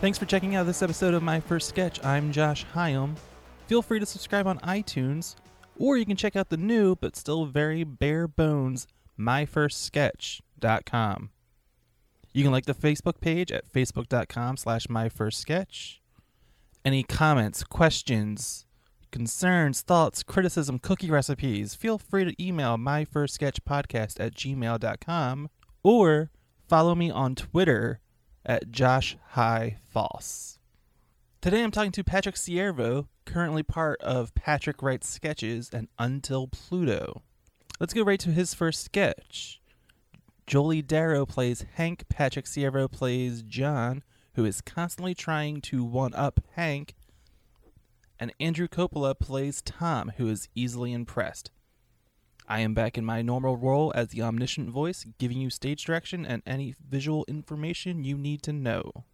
Thanks for checking out this episode of My First Sketch. I'm Josh Hyam. Feel free to subscribe on iTunes, or you can check out the new but still very bare bones myfirstsketch.com. You can like the Facebook page at facebook.com slash myfirstsketch. Any comments, questions, concerns, thoughts, criticism, cookie recipes, feel free to email myfirstsketchpodcast at gmail.com or follow me on Twitter at Josh High False. Today I'm talking to Patrick Ciervo, currently part of Patrick Writes Sketches and Until Pluto. Let's go right to his first sketch. Jolie Darrow plays Hank, Patrick Ciervo plays John, who is constantly trying to one up Hank, and Andrew Coppola plays Tom, who is easily impressed. I am back in my normal role as the omniscient voice, giving you stage direction and any visual information you need to know.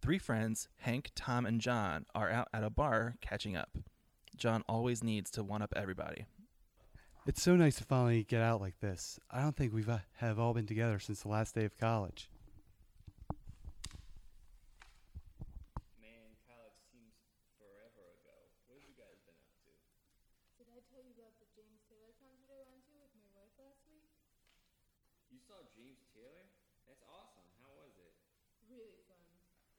Three friends, Hank, Tom, and John, are out at a bar catching up. John always needs to one up everybody. It's so nice to finally get out like this. I don't think we've uh, have all been together since the last day of college. Man, college seems forever ago. What have you guys been up to? Did I tell you about the James Taylor concert I went to with my wife last week? You saw James Taylor? That's awesome. How was it? Really fun.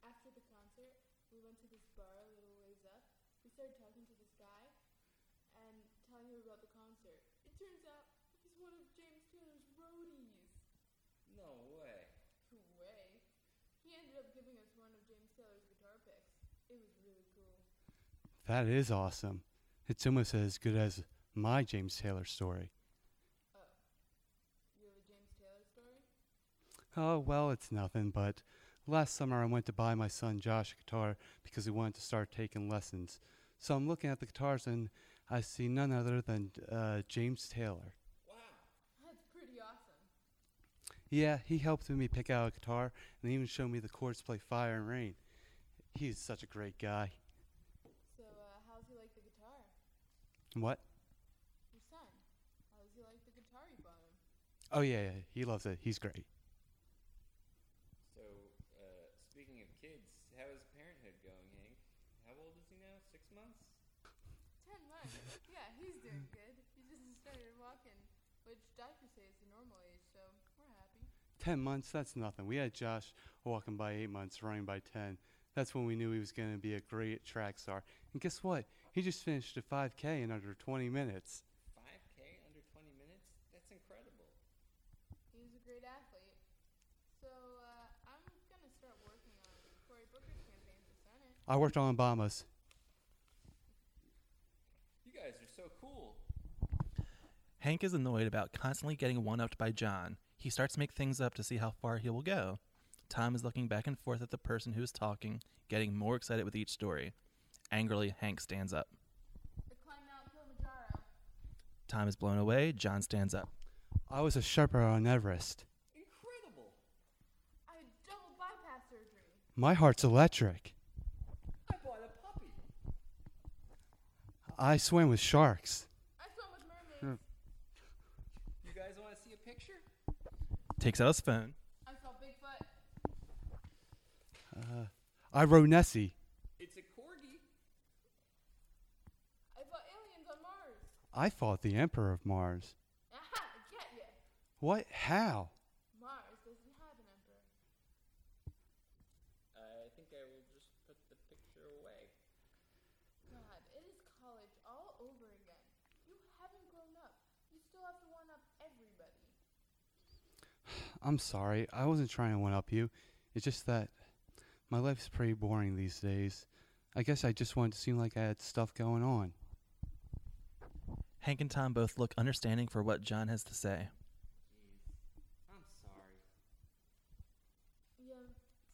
After the concert, we went to this bar a little ways up. We started talking to this guy and telling him about the concert. It turns out he's one of James Taylor's roadies. No way. Way. He ended up giving us one of James Taylor's guitar picks. It was really cool. That is awesome. It's almost as good as my James Taylor story. Oh. You have a James Taylor story? Oh, well, it's nothing, but last summer I went to buy my son Josh a guitar because he wanted to start taking lessons. So I'm looking at the guitars and I see none other than uh, James Taylor. Wow. That's pretty awesome. Yeah, he helped me pick out a guitar and even showed me the chords to play Fire and Rain. He's such a great guy. So, uh, how's he like the guitar? What? Your son. How does he like the guitar you bought him? Oh, yeah, yeah, he loves it. He's great. So, uh, speaking of kids, how is parenthood going, Hank? How old is he now? Six months? Ten months. yeah, he's doing good. He just started walking, which doctors say is the normal age, so we're happy. 10 months, that's nothing. We had Josh walking by 8 months, running by 10. That's when we knew he was going to be a great track star. And guess what? He just finished a 5K in under 20 minutes. 5K under 20 minutes? That's incredible. He's a great athlete. So uh, I'm gonna start working on Cory Booker's campaign for Senate. I worked on Obama's. You guys are so cool. Hank is annoyed about constantly getting one upped by John. He starts to make things up to see how far he will go. Tom is looking back and forth at the person who is talking, getting more excited with each story. Angrily, Hank stands up. Time climbed Mount Kilimanjaro. Tom is blown away. John stands up. I was a Sherpa on Everest. Incredible. I had double bypass surgery. My heart's electric. I bought a puppy. I swam with sharks. I swam with mermaids. You guys want to see a picture? Takes out his phone. I saw Bigfoot. Uh, I rode Nessie. It's a corgi. I fought aliens on Mars. I fought the Emperor of Mars. Aha! Get ya. What? How? Mars doesn't have an emperor. I think I will just put the picture away. God, it is college all over again. You haven't grown up. You still have to one up everybody. I'm sorry. I wasn't trying to one up you. It's just that my life's pretty boring these days. I guess I just wanted to seem like I had stuff going on. Hank and Tom both look understanding for what John has to say. I'm sorry. Yeah,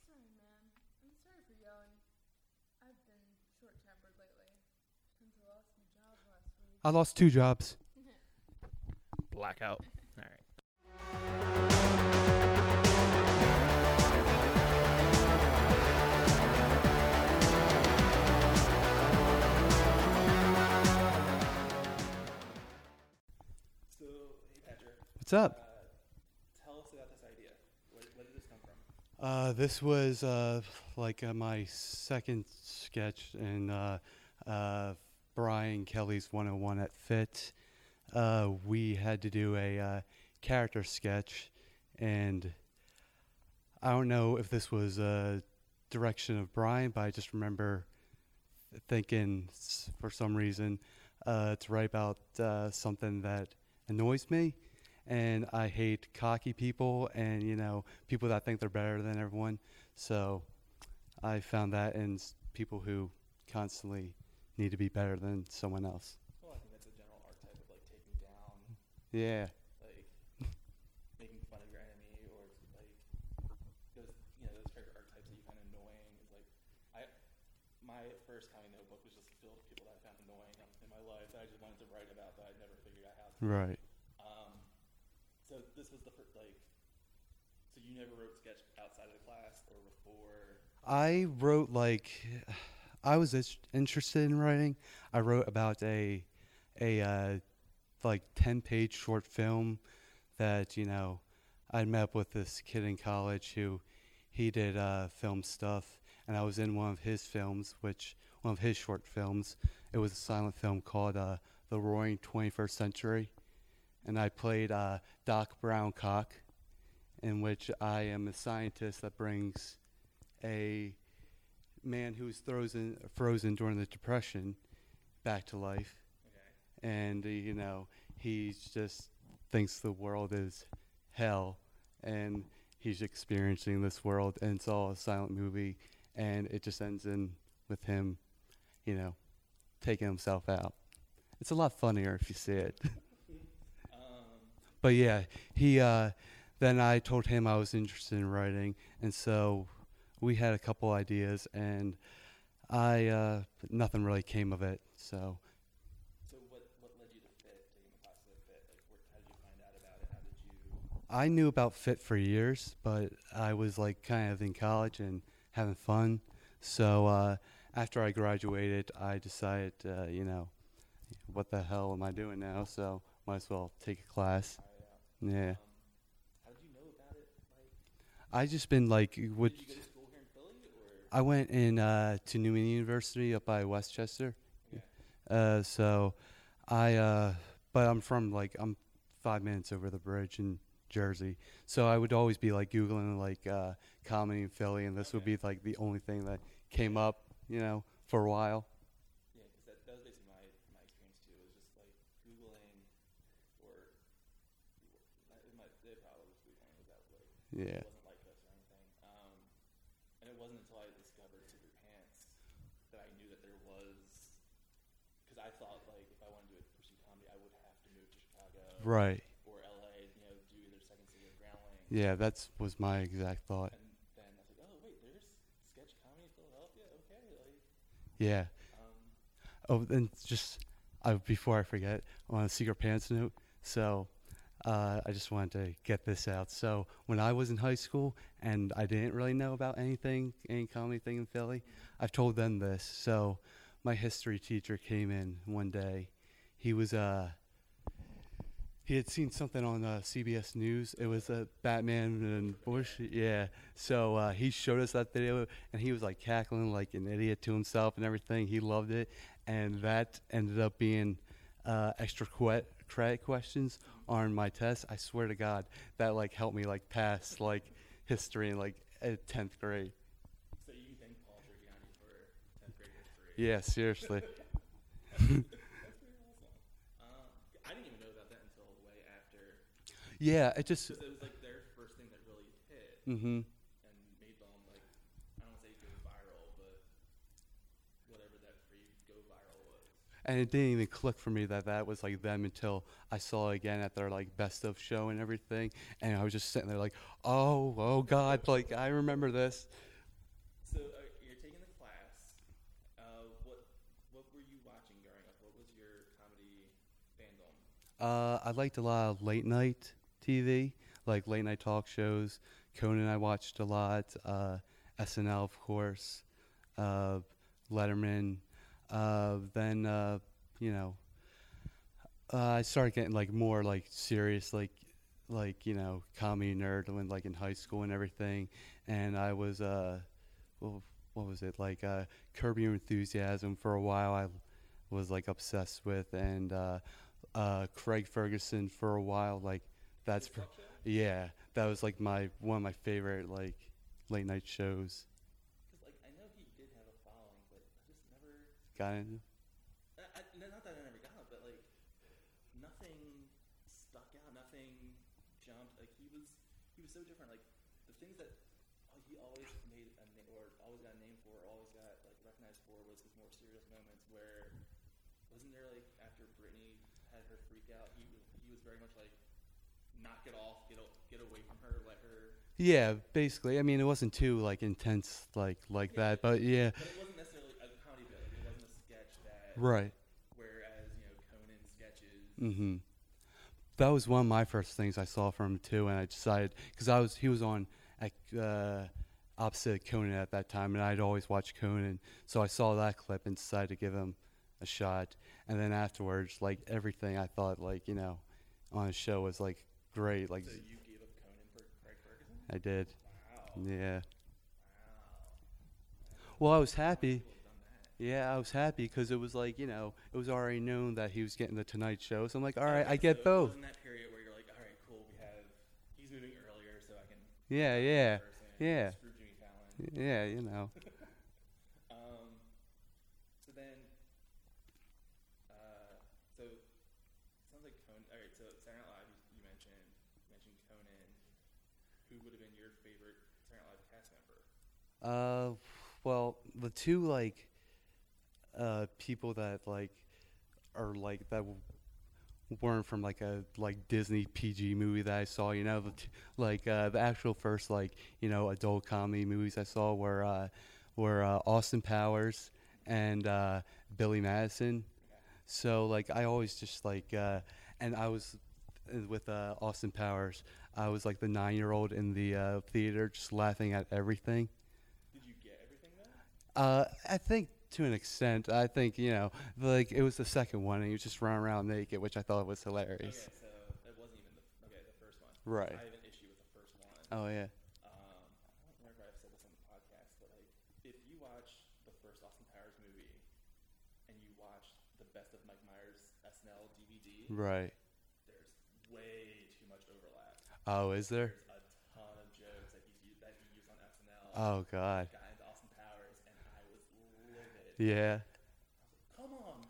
sorry, man. I'm sorry for yelling. I've been short tempered lately. Since I lost my job last week. I lost two jobs. Blackout. All right. What's up? Uh, tell us about this idea. Where, where did this come from? Uh, this was uh, like uh, my second sketch in uh, uh, Brian Kelly's 101 at PHIT. Uh, we had to do a uh, character sketch, and I don't know if this was a direction of Brian, but I just remember thinking for some reason uh, to write about uh, something that annoys me. And I hate cocky people and, you know, people that think they're better than everyone. So I found that in s- people who constantly need to be better than someone else. Well, I think that's a general archetype of like taking down, Yeah. like making fun of your enemy, or like those you know those character archetypes that you find annoying. Is like I my first comedy notebook was just filled with people that I found annoying um, in my life that I just wanted to write about that I never figured out how to. Right. Um, so this was the first like. So you never wrote sketch outside of the class or before? I wrote like I was interested in writing. I wrote about a a uh, like ten page short film that you know I met up with this kid in college who he did uh, film stuff, and I was in one of his films, which one of his short films. It was a silent film called uh, The Roaring Twenty First Century, and I played uh, Doc Brown Cock, in which I am a scientist that brings a man who was frozen frozen during the depression back to life. Okay. and uh, you know he just thinks the world is hell and he's experiencing this world and it's all a silent movie and it just ends in with him you know taking himself out. It's a lot funnier if you see it. Um, but yeah he uh then i told him i was interested in writing and so we had a couple ideas and i uh nothing really came of it so so what what led you to PHIT taking the classes at PHIT? Like, where, how did you find out about it? How did you? I knew about PHIT for years, but I was like kind of in college and having fun. So uh, after I graduated, I decided, uh, you know, what the hell am I doing now? So might as well take a class. it? Yeah, Um, how did you know about it? Like, I just been like, would did you go to school here in Philly, or? I went in uh, to Neumann University up by West Chester. Okay. Uh, so I, uh, but I'm from like I'm five minutes over the bridge in Jersey, so I would always be like googling like uh, comedy in Philly, and this would be like the only thing that came up, you know, for a while. Yeah, because that, that was basically my, my experience too. It was just like Googling, or it might it probably was Googling without like Yeah, it wasn't like this or anything. Um, and it wasn't until I discovered Secret Pants that I knew that there was, because I thought like if I wanted to pursue comedy, I would have to move to Chicago right. or LA, you know, do either Second City or Groundling. Yeah, that's was my exact thought. And then I was like, oh wait, there's sketch comedy in Philadelphia. Okay, like Yeah. um, Oh, and just uh, before I forget, on a secret pants note. So uh, I just wanted to get this out. So when I was in high school and I didn't really know about anything, any comedy thing in Philly, I've told them this. So my history teacher came in one day. He was uh he had seen something on uh, CBS News. It was uh, Batman and Bush. Yeah. So uh, he showed us that video, and he was like cackling like an idiot to himself and everything. He loved it, and that ended up being uh, extra credit questions on my test. I swear to God, that like helped me like pass like history in like tenth grade. so you thank Paul for 10th grade history. Yeah, seriously. That's pretty awesome. Um, I didn't even know about that until way after, Yeah, it just. because it was like their first thing that really hit hmm and made them like, I don't want to say go viral, but whatever that phrase "go viral" was. And it didn't even click for me that that was like them until I saw it again at their like best of show and everything, and I was just sitting there like, oh, oh God, like I remember this. So uh, you're taking the class. Uh, what what were you watching growing up? What was your comedy fandom? Uh, I liked a lot of late night TV, like late night talk shows. Conan I watched a lot. Uh, SNL, of course. Uh, Letterman. Uh, then uh, you know, uh, I started getting like more like serious, like like you know comedy nerd when like in high school and everything, and I was uh, well, what was it like uh, Curb Your Enthusiasm for a while. I was like obsessed with, and uh, uh, Craig Ferguson for a while. Like that's pr- yeah, that was like my one of my favorite like late night shows. Because like I know he did have a following, but I just Got it? I, I, n- not that I never got but like nothing stuck out. Nothing jumped. Like he was, he was so different. Like the things that uh, he always made a na- or always got a name for, or always got like recognized for, was his more serious moments. Where wasn't there like after Britney had her freak out, he was he was very much like knock it off, get a, get away from her, let her. Yeah, basically. I mean, it wasn't too like intense like like Yeah, that, but yeah, But it wasn't necessarily a comedy bit. Like, it wasn't a sketch that. Right. Whereas you know Conan sketches. hmm That was one of my first things I saw from him too, and I decided because I was he was on at, uh, opposite Conan at that time, and I'd always watch Conan, so I saw that clip and decided to give him a shot. And then afterwards, like everything, I thought like you know on his show was like great. Like So you gave up Conan for Craig Ferguson? I did, Wow. yeah. Wow. Well, I was happy. People have done that. Yeah, I was happy because it was like you know it was already known that he was getting the Tonight Show, so I'm like, all right, I get both. Wasn't that period where you're like, all right, cool, we have he's moving earlier, so I can. Yeah, yeah, yeah. Screw Jimmy Fallon. yeah. You know. Um, so then, uh, so sounds like Conan. All right, so Saturday Night Live, you, you mentioned mentioned Conan. Who would have been your favorite Saturday Night Live cast member? Uh, well, the two like uh people that like are like that weren't from like a like Disney PG movie that I saw. You know, like uh, the actual first like you know adult comedy movies I saw were uh, were uh, Austin Powers and uh, Billy Madison. So like I always just like uh, and I was uh, with uh, Austin Powers. I was like the nine year old in the uh, theater just laughing at everything. Did you get everything though? Uh, I think to an extent. I think you know, like it was the second one, and he was just running around naked, which I thought was hilarious. Okay, so it wasn't even the okay the first one. Right. I have an issue with the first one. Oh yeah. Um, I don't remember if I've said this on the podcast, but like, if you watch the first Austin Powers movie and you watch the Best of Mike Myers SNL DVD, Right. there's way too much overlap. Oh, is there? There's a ton of jokes that used, that he used on SNL. Oh God. Got into Austin Powers, and I was livid. Yeah. Come on,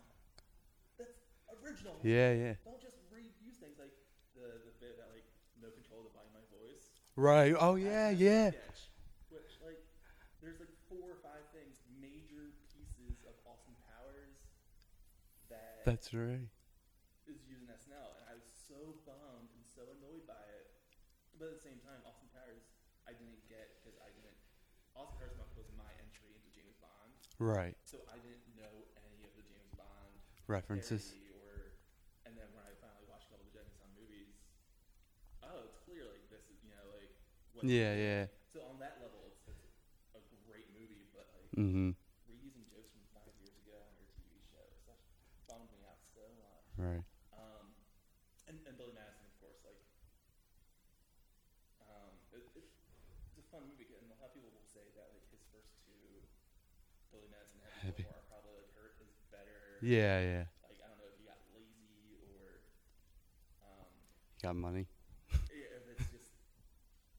that's original. Yeah. Yeah. Don't just reuse things like the the bit that like no control of the body, my voice. Right. Oh yeah. Yeah. sketch, which like there's like four or five things, major pieces of Austin Powers that That's right. is using in SNL, and I was so bummed and so annoyed by it. But at the same time, Austin Powers I didn't get because I didn't. Austin Powers was my entry into James Bond, Right. so I didn't know any of the James Bond References. or. And then when I finally watched a couple of the James Bond movies, oh, it's clear like this is you know like what Yeah. Yeah. so on that level, it's, it's a great movie, but like Mm-hmm. reusing jokes from five years ago on your TV show, bummed me out so much. Right. Um, and, and Billy Madison, of course, like, um, it, it, it's a fun movie, and a lot of people will say that like his first two Billy Madison and Happy. Are probably like hurt is better. Yeah. Yeah. Like I don't know if he got lazy or, um, Got money. if it's just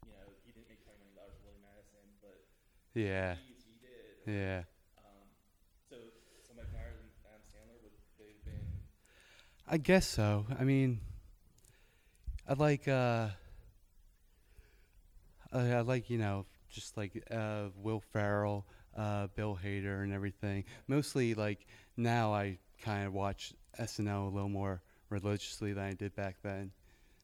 you know he didn't make twenty million dollars for Madison, but Yeah. he, he did. Yeah. Um, so, so Mike Myers and Adam Sandler would they've been I guess so. I mean, I like uh, I, I like you know just like uh, Will Ferrell, uh, Bill Hader, and everything. Mostly like now I kind of watch SNL a little more religiously than I did back then.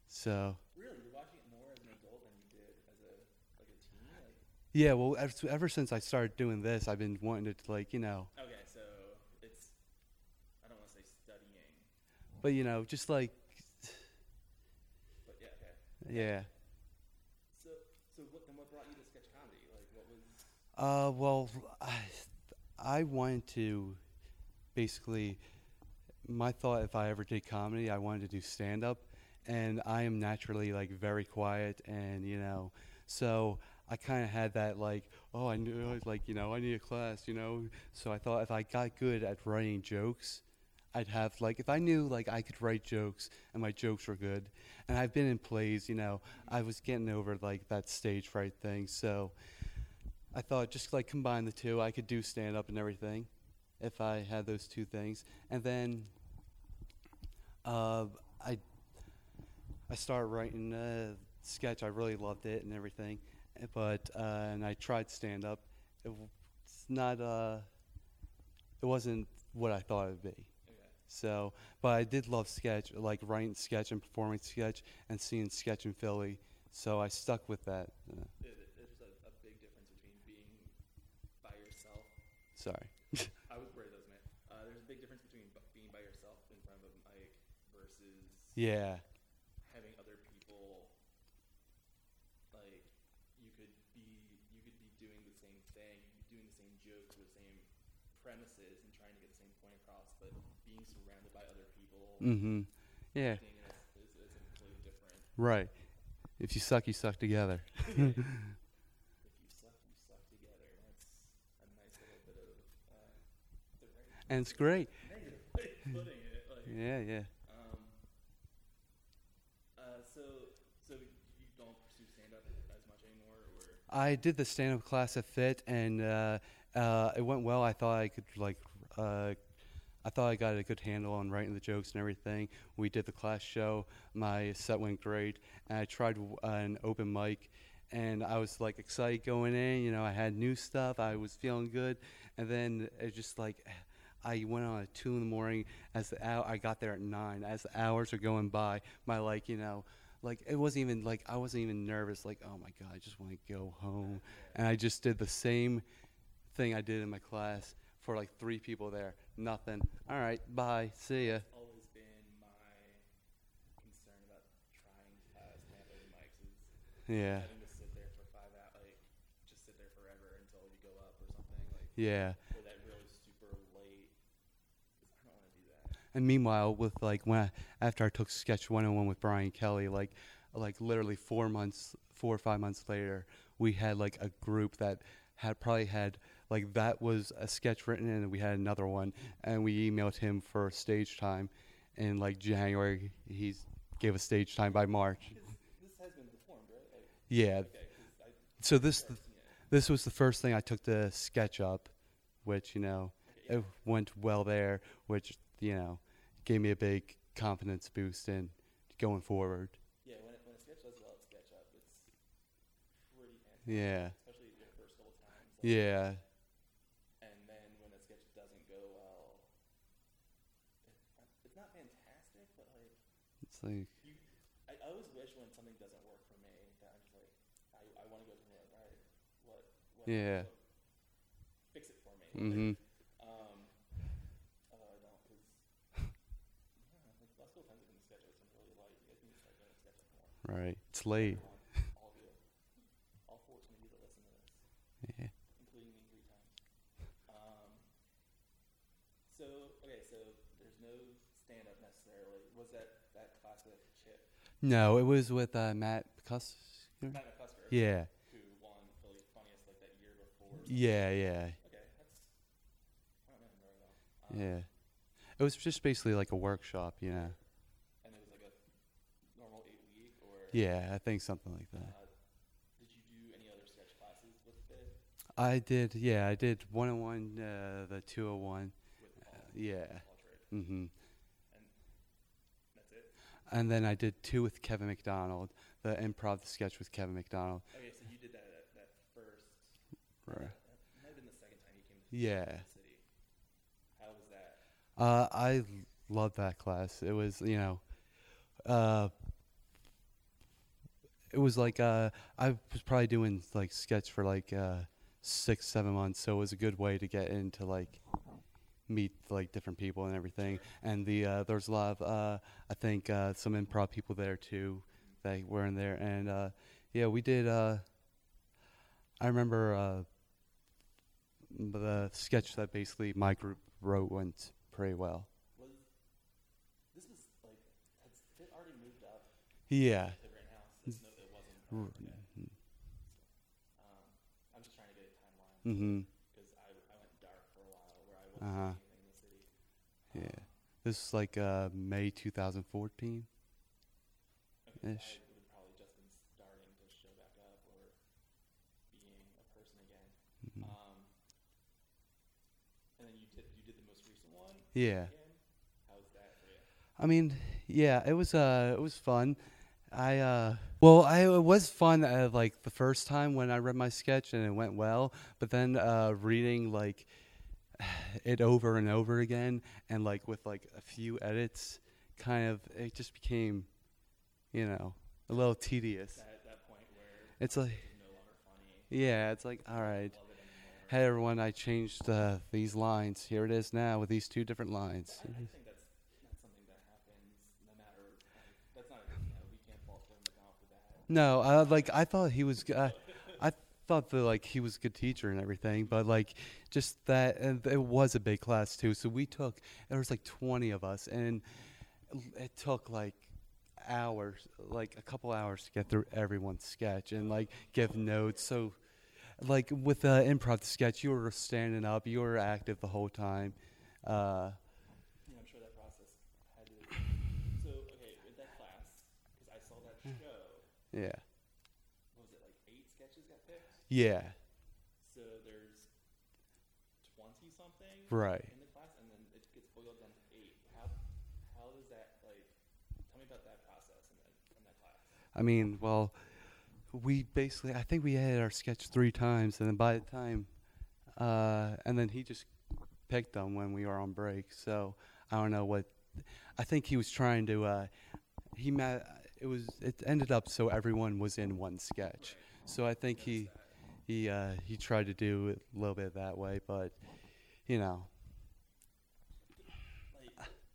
So really you're watching it more as an adult than you did as a like a teen. Like, yeah, well, ever, ever since I started doing this, I've been wanting to like you know, okay, so it's I don't want to say studying, but you know, just like but yeah, okay. yeah. So, so what then? What brought you to sketch comedy? Like, what was? Uh, well, I, I wanted to basically, my thought if I ever did comedy, I wanted to do stand up. and I am naturally like very quiet, and you know, so I kind of had that like, oh, I knew like you know I need a class, you know. So I thought if I got good at writing jokes, I'd have like if I knew like I could write jokes and my jokes were good, and I've been in plays, you know, I was getting over like that stage fright thing, so. I thought just like combine the two, I could do stand up and everything if I had those two things. And then uh, I I started writing a sketch. I really loved it and everything, eh, but uh, and I tried stand up. It, w- it's not uh, it wasn't what I thought it would be. So, but I did love sketch, like writing sketch and performing sketch and seeing sketch in Philly. So I stuck with that. Uh, There- there- There's a, a big difference between being by yourself. Sorry. I was worried that was meant. Uh, there's a big difference between b- being by yourself in front of a mic versus Yeah. having other people. Like you could be, you could be doing the same thing, be doing the same jokes or the same premises and trying to get the same point across, but being surrounded by other people. Mm-hmm. Yeah. is, is, is completely different. Right. If you suck, you suck together. if you suck, you suck together. That's a nice little bit of uh, the right And it's great. it. Like, Yeah, yeah. um, uh, so, so you don't pursue stand up as much anymore, or I did the stand-up class at PHIT, and uh, uh, it went well. I thought I could like, uh, I thought I got a good handle on writing the jokes and everything. We did the class show. My set went great, and I tried an open mic, and I was like excited going in. You know, I had new stuff. I was feeling good, and then it just like. I went on at two in the morning. As the hour, I got there at nine. As the hours are going by, my like you know, like it wasn't even like I wasn't even nervous. Like oh my god, I just want to go home. And I just did the same thing I did in my class for like three people there. Nothing. All right, bye. See ya. It's always been my concern about trying stand up open mics is Yeah, having to sit there for like just sit there forever until you go up or something, like yeah. or that really super late. 'cause I don't want to do that. And meanwhile, with like when I, after I took Sketch 101 with Brian Kelly, like like literally four months, four or five months later, we had like a group that had probably had like that was a sketch written and we had another one, and we emailed him for stage time, in like January. He's gave us stage time by March. This has been performed, right? Like, Yeah. okay, So this this was the first thing I took to SketchUp, which you know Okay, yeah. it went well there, which you know gave me a big confidence boost in going forward. Yeah, when, it, when a sketch does well at SketchUp, it's pretty fantastic. Yeah. Especially the first couple times. like, Yeah, And then when a sketch doesn't go well, it, it's not fantastic, but like, it's like you, I, always wish when something doesn't work for me that I'm just like, I, I want to go through like, all right, what, what, Yeah. what- fix it for me. hmm Um, although I don't, because yeah, like last couple times I've been in sketch, it's been really light. You guys need to start going to sketch more. right. It's late. Everyone, all of you, all 14 of you that listen to this, Yeah. including me three times. Um, so okay, so there's no stand up necessarily. Was that that that class with Chip, No, it was with uh, Matt Cuss. Matt McCusker, Yeah, who won Philly Funniest like that year before? yeah, yeah. Okay, that's I don't know very well. Um, yeah. It was just basically like a workshop, you know. And it was like a normal eight week, or Yeah, I think something like that. Uh, did you do any other sketch classes with PHIT? I did. Yeah, I did 101, uh, the 201. With Uh, yeah. Paul Trick? hmm And that's it? And then I did two with Kevin McDonald, the improv the sketch with Kevin McDonald. Okay, so you did that at that first. Right. That might have been the second time you came to Yeah. the city. How was that? Uh, I loved that class. It was, you know, uh, it was like uh, I was probably doing like sketch for like uh, six, seven months, so it was a good way to get into like meet like different people and everything. And the uh, there's a lot of uh, I think uh, some improv people there too that were in there, and uh, yeah, we did. Uh, I remember uh, the sketch that basically my group wrote went pretty well. Was this was like had PHIT already moved up Yeah. to right now since no, it wasn't. R- uh, yet. Um, I'm just trying to get a timeline Mm-hmm. because I, I went dark for a while where I wasn't Uh-huh. anything in the city. Yeah. This is like uh, May 2014. Okay, Ish. I would have probably just been starting to show back up or being a person again. Mhm. Um, and then you did you did the most recent one Yeah. again. How was that for you? I mean, yeah, it was uh it was fun. I uh well, I it was fun uh, like the first time when I read my sketch and it went well, but then uh reading like it over and over again and like with like a few edits kind of it just became you know, a little tedious. That at that point where It's like no funny. yeah, it's like all right. Love it anymore. Hey everyone, I changed uh, these lines. Here it is now with these two different lines. I, I think that's that's something that happens no matter. Like, that's not you know we can't fault Kevin McDonald for that. No, uh, like I thought he was. Uh, I thought that like he was a good teacher and everything, but like just that, and it was a big class too. So we took there was like twenty of us, and it took like hours, like a couple hours to get through everyone's sketch and like give notes. So like with the improv sketch, you were standing up, you were active the whole time. Uh, Yeah, I'm sure that process had to. So okay, with that class, because I saw that show. Yeah, What was it like eight sketches got picked? yeah, So there's twenty something right. in the class, and then it gets boiled down to eight. How how does that like? Tell me about that process in that in that class. I mean, well, we basically, I think we had our sketch three times, and then by the time, uh, and then he just picked them when we were on break. So I don't know what, I think he was trying to, uh, he ma- it was, it ended up so everyone was in one sketch. So I think he, he, uh, he tried to do it a little bit that way, but, you know, Like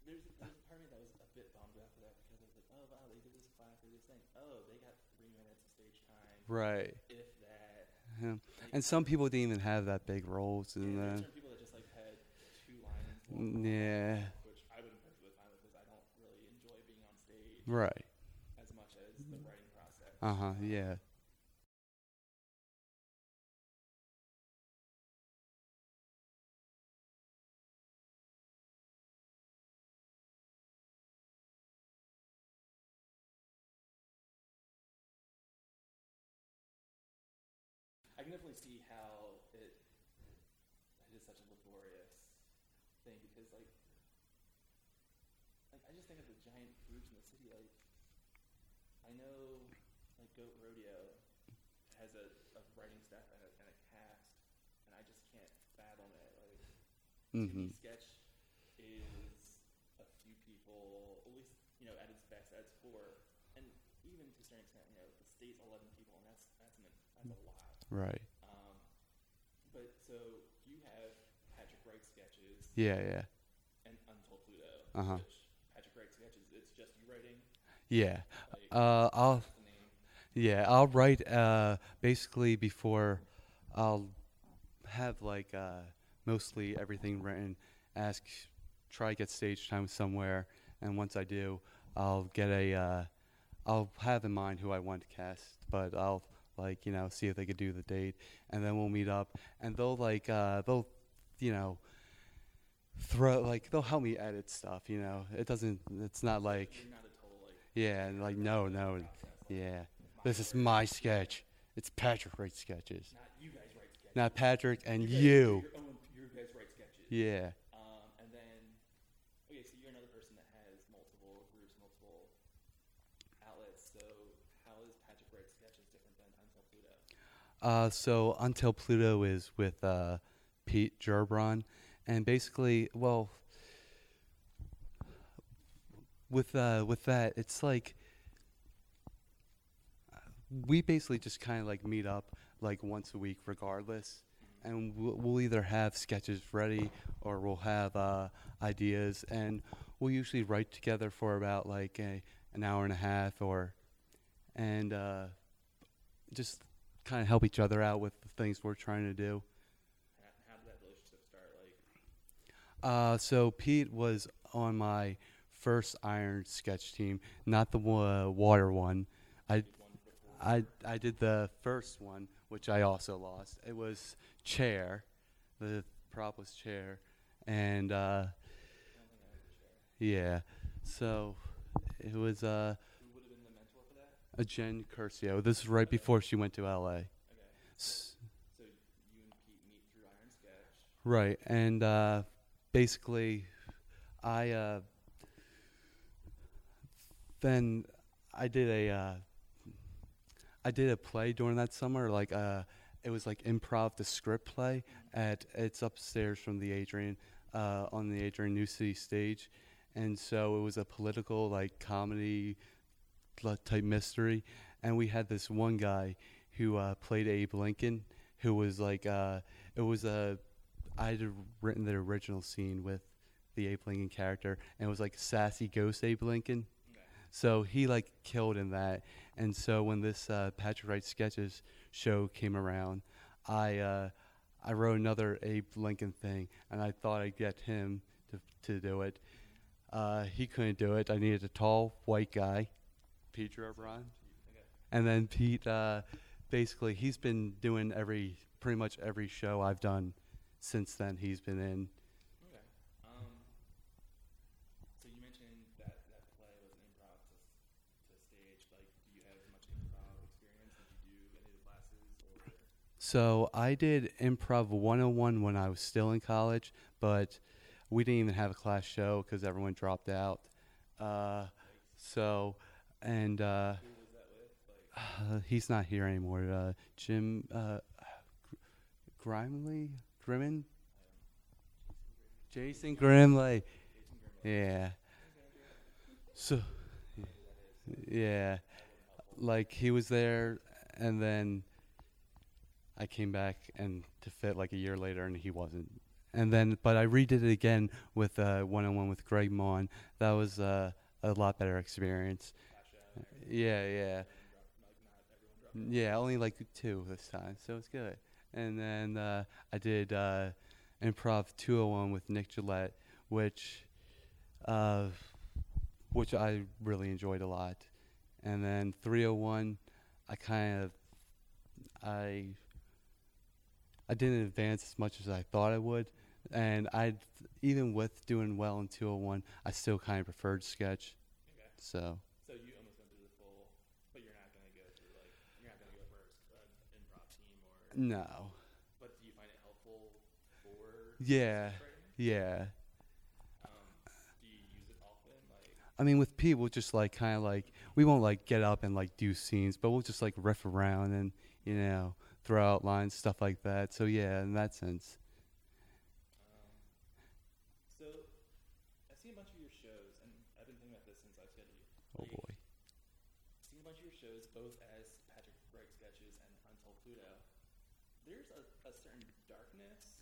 there's there's a part of me that was a bit bummed after that because I was like, oh wow, they did this class, they did this thing. Oh, they got three minutes of stage time, right. if that. Yeah. Like, And some people didn't even have that big roles, yeah, and there then, people that just like had two lines. Yeah, which I would be perfectly fine with because I don't really enjoy being on stage right. as much as the writing process. Uh huh. Yeah. I can definitely see how it it is such a laborious thing because like like I just think of the giant groups in the city like I know like Goat Rodeo has a, a writing staff and a, and a cast and I just can't fathom it like Mm-hmm. TV sketch is a few people, at least you know at its best, at its core, and even to a certain extent, you know, the state's eleven people, and that's that's an, that's a lot. Right. Um, but so you have Patrick Writes sketches Yeah. Yeah. and Until Pluto, Uh-huh. Patrick Writes sketches, it's just you writing. Yeah. Like, Uh, I'll. what's the name? Yeah, I'll write uh, basically before I'll have like uh, mostly everything written. Ask, try to get stage time somewhere, and once I do, I'll get a. Uh, I'll have in mind who I want to cast, but I'll like you know see if they could do the date, and then we'll meet up, and they'll like uh, they'll, you know. Throw like they'll help me edit stuff, you know. It doesn't. It's not like not total like yeah, and like no, no, process. Yeah. This is my sketch. It's Patrick writes sketches. Not you guys write sketches. Not Patrick and you. You. Your own, you guys write sketches. Yeah. Um, and then, okay, so you're another person that has multiple groups, multiple outlets. So how is Patrick Writes sketches different than Until Pluto? Uh, so Until Pluto is with uh, Pete Gerbron, and basically, well, with uh, with that, it's like we basically just kind of like meet up like once a week, regardless, and we'll, we'll either have sketches ready or we'll have uh, ideas, and we'll usually write together for about like a, an hour and a half, or and uh, just kind of help each other out with the things we're trying to do. How, did that relationship start? Like, Uh, so Pete was on my first Iron sketch team, not the wa- water one. I. I I did the first one, which I also lost. It was chair, the prop was chair, and uh, I don't think I have a chair. yeah, so it was uh, Who would have been the mentor for that? a Jen Curcio. This is right before she went to LA. Okay. S- So you and Pete meet through Iron Sketch. Right, and uh, basically, I uh, then I did a uh, I did a play during that summer. Like uh, it was like improv the script play at it's upstairs from the Adrienne uh, on the Adrienne New City stage, and so it was a political like comedy type mystery, and we had this one guy who uh, played Abe Lincoln, who was like uh, it was a I had written the original scene with the Abe Lincoln character, and it was like sassy ghost Abe Lincoln. Okay. So he like killed in that, and so when this uh, Patrick Writes sketches show came around, I uh, I wrote another Abe Lincoln thing, and I thought I'd get him to to do it. Uh, he couldn't do it. I needed a tall white guy, Peter O'Brien, and then Pete. Uh, basically, he's been doing every pretty much every show I've done since then. He's been in. Okay. Um, so you mentioned that that play was an improv to, s- to stage. Like, do you have much improv experience? Did you do any of the classes? Or So I did improv 101 when I was still in college, but we didn't even have a class show because everyone dropped out. Uh, so, and uh, uh, he's not here anymore. Uh, Jim uh, Gr- Grimley, Grimmin, Jason Grimley. Yeah. So, yeah, like he was there, and then I came back and to PHIT like a year later, and he wasn't. And then, but I redid it again with uh, one-on-one with Greg Maughan. That was uh, a lot better experience. Yeah, yeah. Yeah, only like two this time, so it's good. And then uh, I did uh, improv 201 with Nick Gillette, which, uh, which I really enjoyed a lot. And then 301, I kind of, I, I didn't advance as much as I thought I would. And I, even with doing well in 201, I still kind of preferred sketch. Okay. So. So you almost went through the full, but you're not gonna go through like you're not gonna go for an improv team or. No. But do you find it helpful for? Yeah. Yeah. Um, do you use it often? Like, I mean, with Pete, we'll just like kind of like we won't like get up and like do scenes, but we'll just like riff around and you know throw out lines, stuff like that. So yeah, in that sense. um, so I see a bunch of your shows, and I've been thinking about this since I've scheduled you. Oh boy. Seeing a bunch of your shows, both as Patrick Writes sketches and Until Pluto, there's a, a certain darkness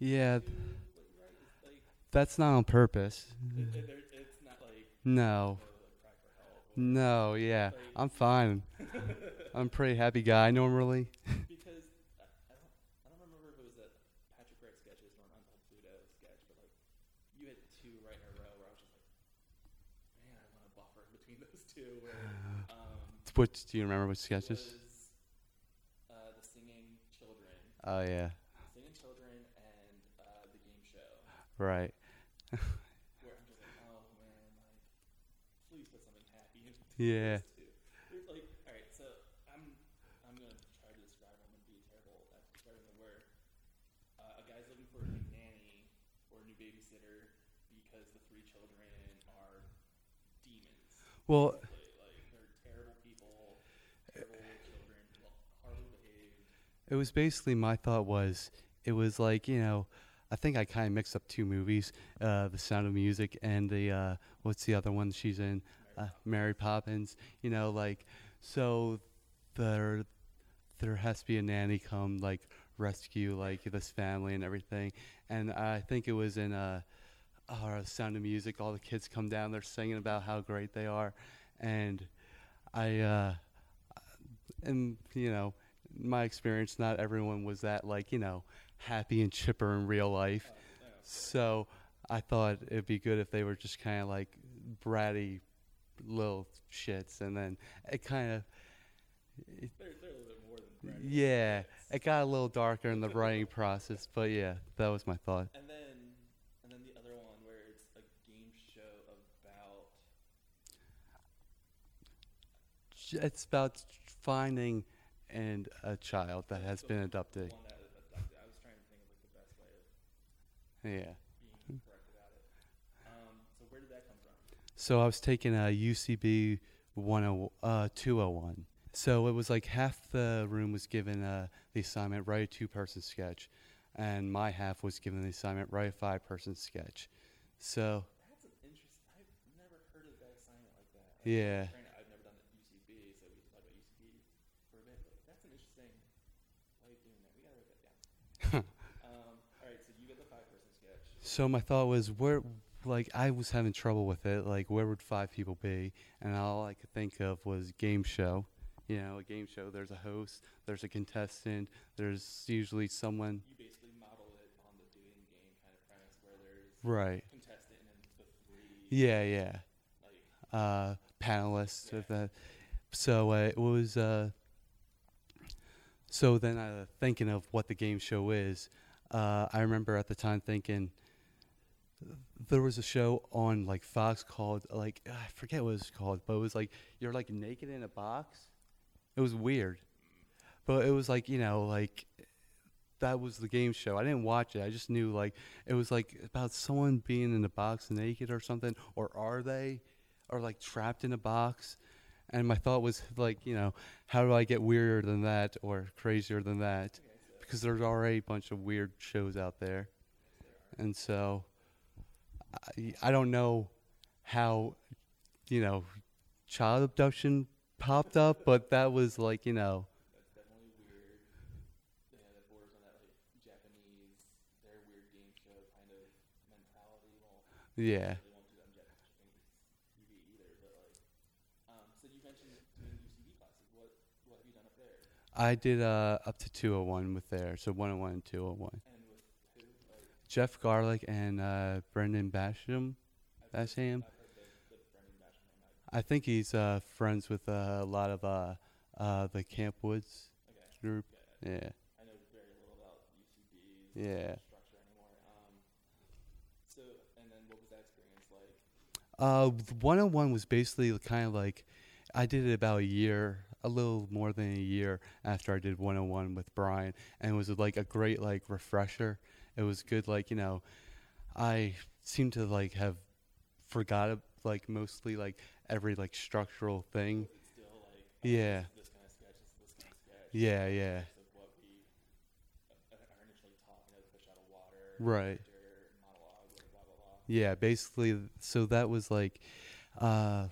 Yeah, to what you write. It's like that's not on purpose. it, it, it's not like No. no like cry for help. or- No, yeah, I'm fine. I'm a pretty happy guy normally. because I, I don't I don't remember if it was a Patrick Writes sketches or an Until Pluto sketch, but like you had two right in a row where I was just like, man, I want a buffer between those two. Where um, Which do you remember? Which sketches? was uh, the singing children, Oh yeah, singing children, and uh, the game show, right. where I'm just like, oh man, like please put something happy Yeah. those two. There's like, all right, so I'm I'm gonna try to describe. I'm gonna be terrible at describing the word. Uh, a guy's looking for a new nanny or a new babysitter because the three children are demons. Well, like they're terrible people, terrible children, horribly behaved. it was basically my thought was it was like you know I think I kind of mixed up two movies, uh, The Sound of Music and the uh, what's the other one she's in, uh, Mary Poppins. You know, like so there there has to be a nanny come like rescue like this family and everything. And I think it was in uh, uh, Sound of Music. All the kids come down, they're singing about how great they are, and I uh, and you know my experience, not everyone was that like you know happy and chipper in real life. So I thought it'd be good if they were just kind of like bratty little shits, and then it kind of They're, they're a little bit more than bratty. yeah, it got a little darker in the writing process. But yeah, that was my thought. And then, and then the other one where it's a game show about It's about finding and a child that has the- been adopted. one that is adopted. I was trying to think of like the best way of Yeah. being correct about it. Um, so where did that come from? So I was taking a UCB 10, uh, 201. So it was like half the room was given uh, the assignment write a two-person sketch, and my half was given the assignment write a five-person sketch. So That's an interesting. I've never heard of that assignment like that. Like, Yeah. I've never done the UCB, so we can talk about UCB for a bit. But that's an interesting way of doing that. We gotta write that down. um, all right, so you get the five-person sketch. so my thought was where like I was having trouble with it. Like where would five people be? And all I could think of was game show. You know, a game show. There's a host. There's a contestant. There's usually someone. You basically model it on the dating game kind of premise where there's Right. contestant and the three Yeah. Yeah. like uh, panelists Yeah. of that. So uh, it was. Uh, so then, uh, thinking of what the game show is, uh, I remember at the time thinking there was a show on like Fox called like I forget what it was called, but it was like you're like naked in a box. It was weird, but it was like you know like that was the game show. I didn't watch it. I just knew like it was like about someone being in a box naked or something, or are they, or like trapped in a box. And my thought was like, you know, how do I get weirder than that or crazier than that? Because there's already a bunch of weird shows out there, and so I, I don't know how, you know, child abduction popped up, but that was like, you know. Yeah? I did uh, up to 201 with there, so 101 and 201. And who? Like, Jeff Garlick and uh, Brendan Basham. I've That's heard- him. I've heard the, the Brendan Basham name. I, think he's uh, friends with uh, a lot of uh, uh, the Camp Woods okay. group. Yeah. Yeah. I know very little about UCB's Yeah. structure anymore. Um, so, and then what was that experience like? Uh, the 101 was basically kind of like I did it about a year, a little more than a year after I did 101 with Brian, and it was like a great like refresher. It was good, like you know, I seem to like have forgot like mostly like every like structural thing. Yeah. Yeah, yeah, Right. yeah. Basically, so that was like, uh,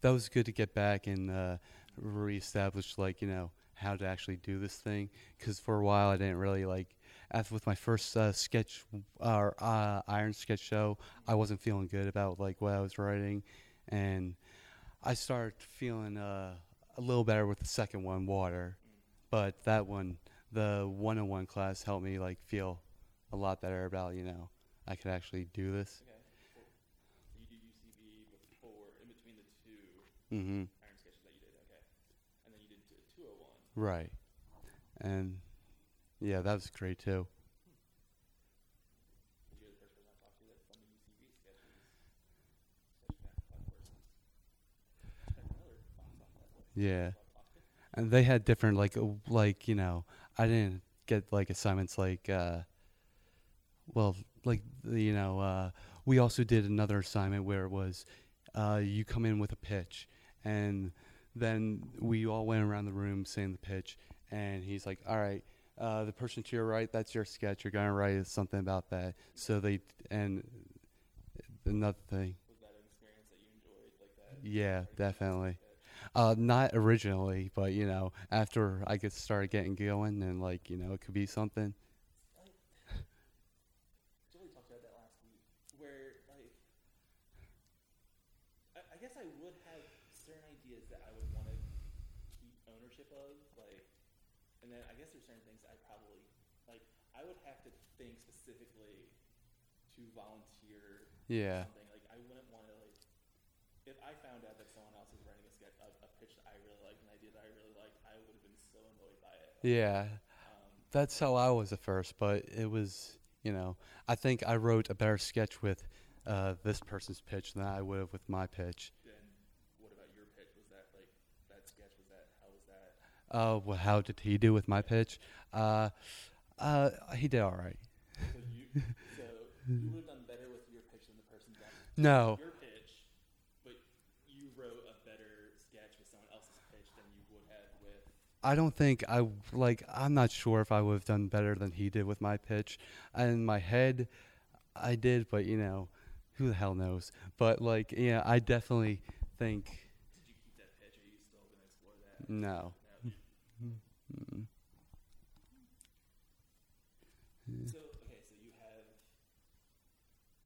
that was good to get back and uh, reestablish like you know how to actually do this thing because for a while I didn't really like after with my first uh, sketch or uh, iron sketch show I wasn't feeling good about like what I was writing and I started feeling uh, a little better with the second one water but that one the 101 class helped me like feel a lot better about you know I could actually do this Okay. Cool. So you do UCB before, in between the two mm-hmm iron sketches that you did. Okay. And then you did t- 201. right and yeah that was great too You're the first person I talked to that from the UCB sketches. Sketch that five persons. That's another fun song that way. Yeah. And they had different like uh, like you know i didn't get like assignments like uh well like you know uh we also did another assignment where it was uh you come in with a pitch. And then we all went around the room saying the pitch. And he's like all right uh the person to your right that's your sketch. You're gonna write something about that. So they and another thing. Was that an experience that you enjoyed, like that? yeah definitely? Uh, not originally, but you know, after I get started getting going, and like you know, it could be something. Jolie talked about that last week, where like, I, I guess I would have certain ideas that I would want to keep ownership of, like, and then I guess there's certain things that I probably like. I would have to think specifically to volunteer Yeah, something. Like, I wouldn't want to like so annoyed by it. Yeah, that's how I was at first, but it was, you know, I think I wrote a better sketch with uh, this person's pitch than I would have with my pitch. then what about your pitch? Was that like that sketch? Was that how was that? Uh, well, how did he do with my pitch? Uh, uh, he did all right. So you so you would have done better with your pitch than the person done No, your pitch, but you wrote a better sketch with someone else's pitch than you would have with. I don't think I like. I'm not sure if I would have done better than he did with my pitch. In my head, I did, but you know, who the hell knows? But like, yeah, I definitely think Did you keep that pitch? Are you still gonna explore that? no. No. Mm. So okay, so you have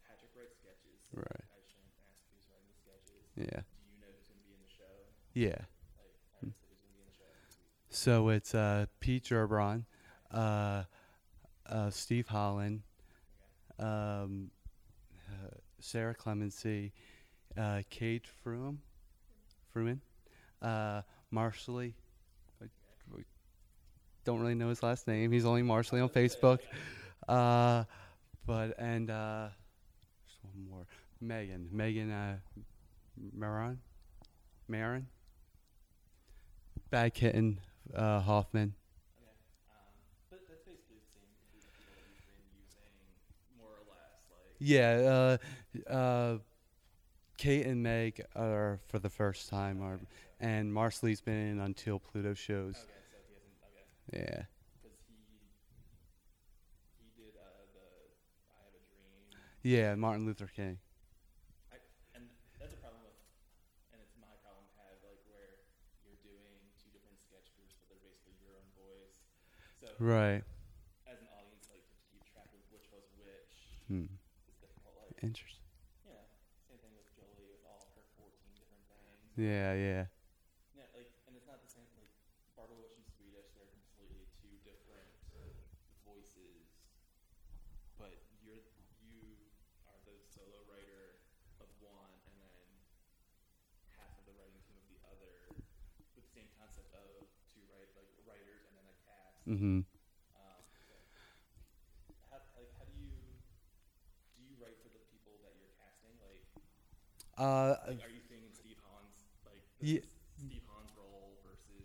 Patrick writes sketches. Right. I shouldn't ask who's writing the sketches. Yeah. Do you know who's gonna be in the show? Yeah. Like, alright, so who's gonna be in the show? So it's uh, Pete Gerbron, uh, uh, Steve Holland, um, Sarah Clemency, uh, Kate Fruin, Fruin, uh, don't really know his last name. He's only Marshally on Facebook. Uh, but and uh, there's one more. Megan. Megan uh, Maron. Marin. Bad Kitten uh, Hoffman. Okay. Um, but that's basically the same group of people that you've been using, more or less. Like, Yeah, uh, uh, Kate and Meg are for the first time, are, and Marcelly's been in Until Pluto shows. okay, so he hasn't. Okay, Yeah, because he he did uh, the I Have a Dream, yeah, Martin Luther King. and that's a problem with, and it's my problem to have like where you're doing two different sketch groups, but they're basically your own voice. So Right. as an audience, like to keep track of which was which Hmm. difficult. Like, Interesting. yeah, same thing with Jolie with all her 14 different things. Yeah, yeah, Yeah, like, and it's not the same. Like, Barbarosh and Swedish, they're completely two different voices. But you're you are the solo writer of one, and then half of the writing team of the other, with the same concept of two write like writers and then a cast. mm-hmm. Um, so how like how do you do you write for the people that you're casting? Like, Uh, like are you thinking Steve Hahn's like Ye- this is Steve Hahn's role versus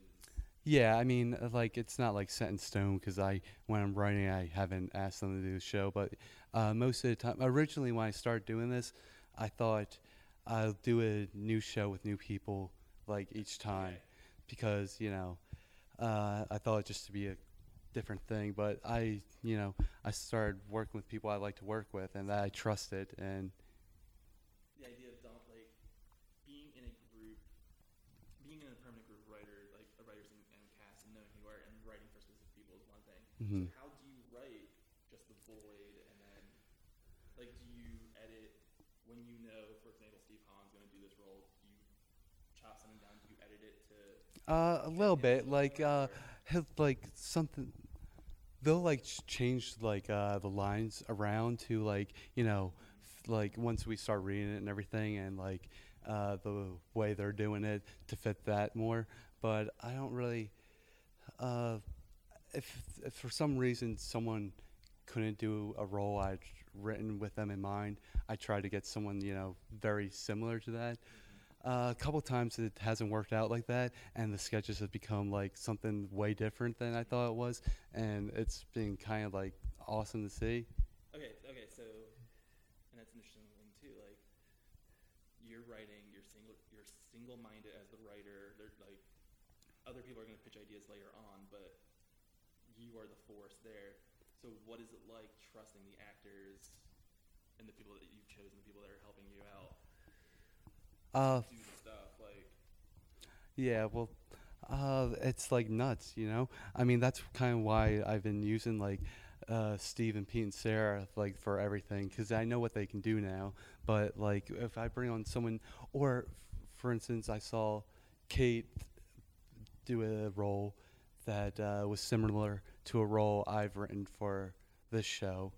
yeah. I mean, like it's not like set in stone because I, when I'm writing, I haven't asked them to do the show. But uh, most of the time, originally when I started doing this, I thought I'll do a new show with new people like each time. Okay. because you know uh, I thought it just to be a different thing. But I, you know, I started working with people I like to work with and that I trusted, and the idea of don't like being in a group, being in a permanent group of writer, like a writers and, and cast, and knowing who you are, and writing for specific people is one thing. Mhm. So how do you write just the void, and then like do you edit when you know, for example, Steve Hahn's going to do this role? Do you chop something down? Do you edit it to? uh, a little bit like uh, he'll, like something. They'll like change like uh, the lines around to like you know, f- like once we start reading it and everything, and like uh, the way they're doing it to fit that more. But I don't really. Uh, if, if for some reason someone couldn't do a role I'd written with them in mind, I try to get someone you know very similar to that. Uh, a couple times it hasn't worked out like that, and the sketches have become like something way different than I thought it was, and it's been kind of like awesome to see. Okay, okay, so and that's an interesting thing too. Like you're writing, you're single, you're single-minded as the writer. They're like other people are going to pitch ideas later on, but you are the force there. So what is it like trusting the actors and the people that you've chosen, the people that are helping you out Uh, do the stuff? Like Yeah, well, uh, it's like nuts, you know. I mean, that's kind of why I've been using like uh, Steve and Pete and Sarah like for everything because I know what they can do now. But like, if I bring on someone, or f- for instance, I saw Kate do a role that uh, was similar to a role I've written for this show.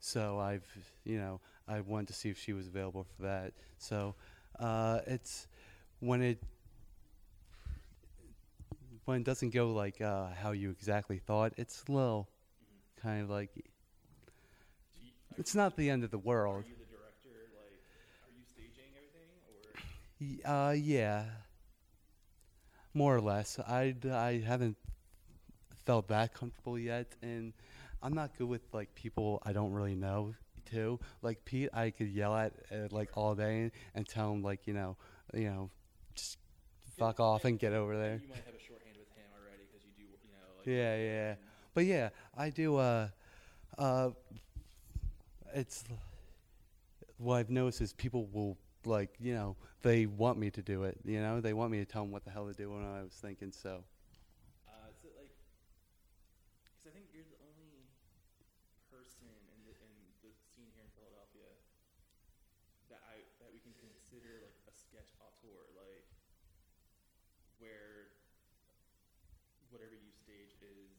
So I've, you know, I wanted to see if she was available for that. So uh, it's when it when it doesn't go like uh, how you exactly thought, it's slow, kind of like you, it's not the end of the world. Are you the director? Like, are you staging everything, or Uh, yeah, more or less. I I haven't felt that comfortable yet, and I'm not good with like people I don't really know too. Like Pete, I could yell at uh, like all day and, and tell him like you know you know just fuck off and get over there. you might have a shorthand with him already because you do, you know, like Yeah, yeah. But yeah, I do. Uh, uh, it's what I've noticed is people will like you know they want me to do it. You know they want me to tell them what the hell to do when I was thinking. So Uh, is it like? Because I think you're the only person in the in the scene here in Philadelphia that I that we can consider like a sketch auteur, like where whatever you stage is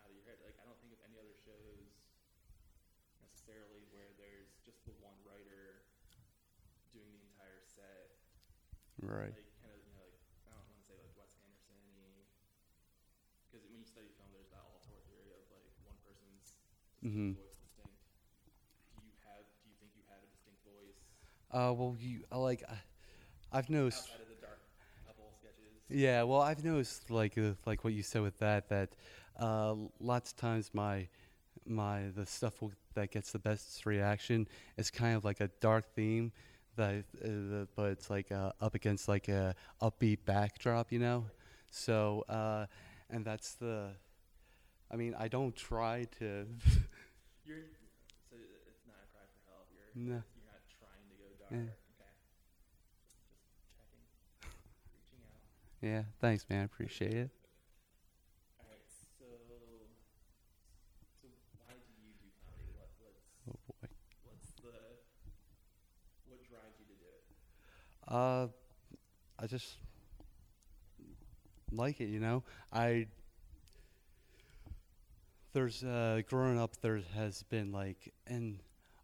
out of your head. Like I don't think of any other shows necessarily where there's just the one writer doing the entire set right, like kind of you know like I don't want to say like Wes Anderson because when you study film, there's that auteur theory of like one person's Mhm. voice distinct. Do you have? Do you think you had a distinct voice uh, well you I like I, I've noticed. outside of the dark couple sketches? Yeah, well, I've noticed like uh, like what you said with that that uh, lots of times my my the stuff will, that gets the best reaction is kind of like a dark theme uh, the, but it's like uh, up against like a upbeat backdrop, you know. So uh, and that's the. I mean, I don't try to. You're so it's not a cry for help. You're No. you're not trying to go dark. Yeah. Okay, just, just checking, reaching out. yeah, thanks, man. I appreciate it. All right, so so why do you do comedy? What what's Oh boy. what's the what drives you to do it? Uh, I just like it, you know. I there's uh, growing up, there has been like in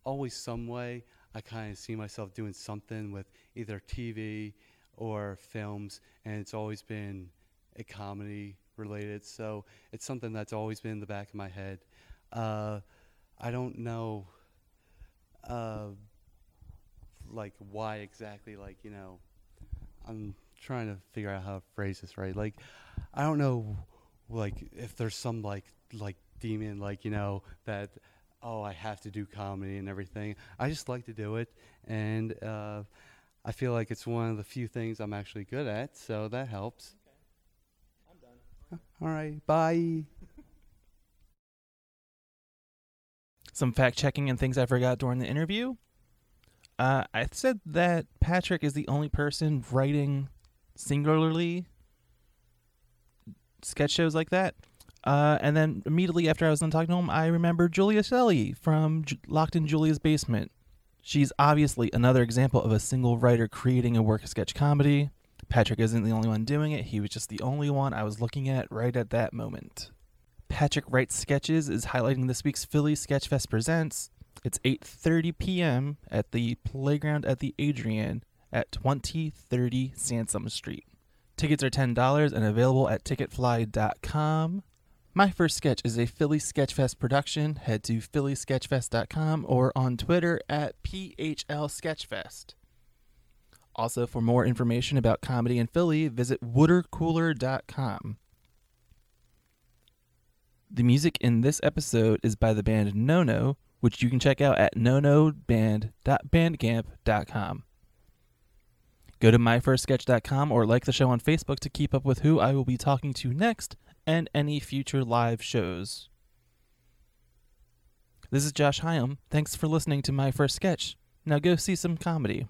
always some way I kind of see myself doing something with either TV or films, and it's always been a comedy related. So it's something that's always been in the back of my head. Uh, I don't know. Uh, like why exactly like you know i'm trying to figure out how to phrase this right? Like i don't know like if there's some like like demon like you know that oh i have to do comedy and everything. I just like to do it and uh i feel like it's one of the few things i'm actually good at so that helps. I'm done. all right. Bye. Some fact checking and things I forgot during the interview. Uh, I said that Patrick is the only person writing singularly sketch shows like that. Uh, and then immediately after I was done talking to him, I remembered Julia Shelley from J- Locked in Julia's Basement. She's obviously another example of a single writer creating a work of sketch comedy. Patrick isn't the only one doing it. He was just the only one I was looking at right at that moment. Patrick Writes Sketches is highlighting this week's Philly Sketch Fest Presents. It's 8:30 p.m. at the Playground at the Adrienne at 2030 Sansom Street. Tickets are $10 and available at ticketfly.com. My First Sketch is a Philly Sketchfest production. Head to phillysketchfest.com or on Twitter at PHL Sketchfest. Also, for more information about comedy in Philly, visit watercooler.com. The music in this episode is by the band Nono, which you can check out at nonoband.bandcamp.com. Go to myfirstsketch.com or like the show on Facebook to keep up with who I will be talking to next and any future live shows. This is Josh Hyam. Thanks for listening to My First Sketch. Now go see some comedy.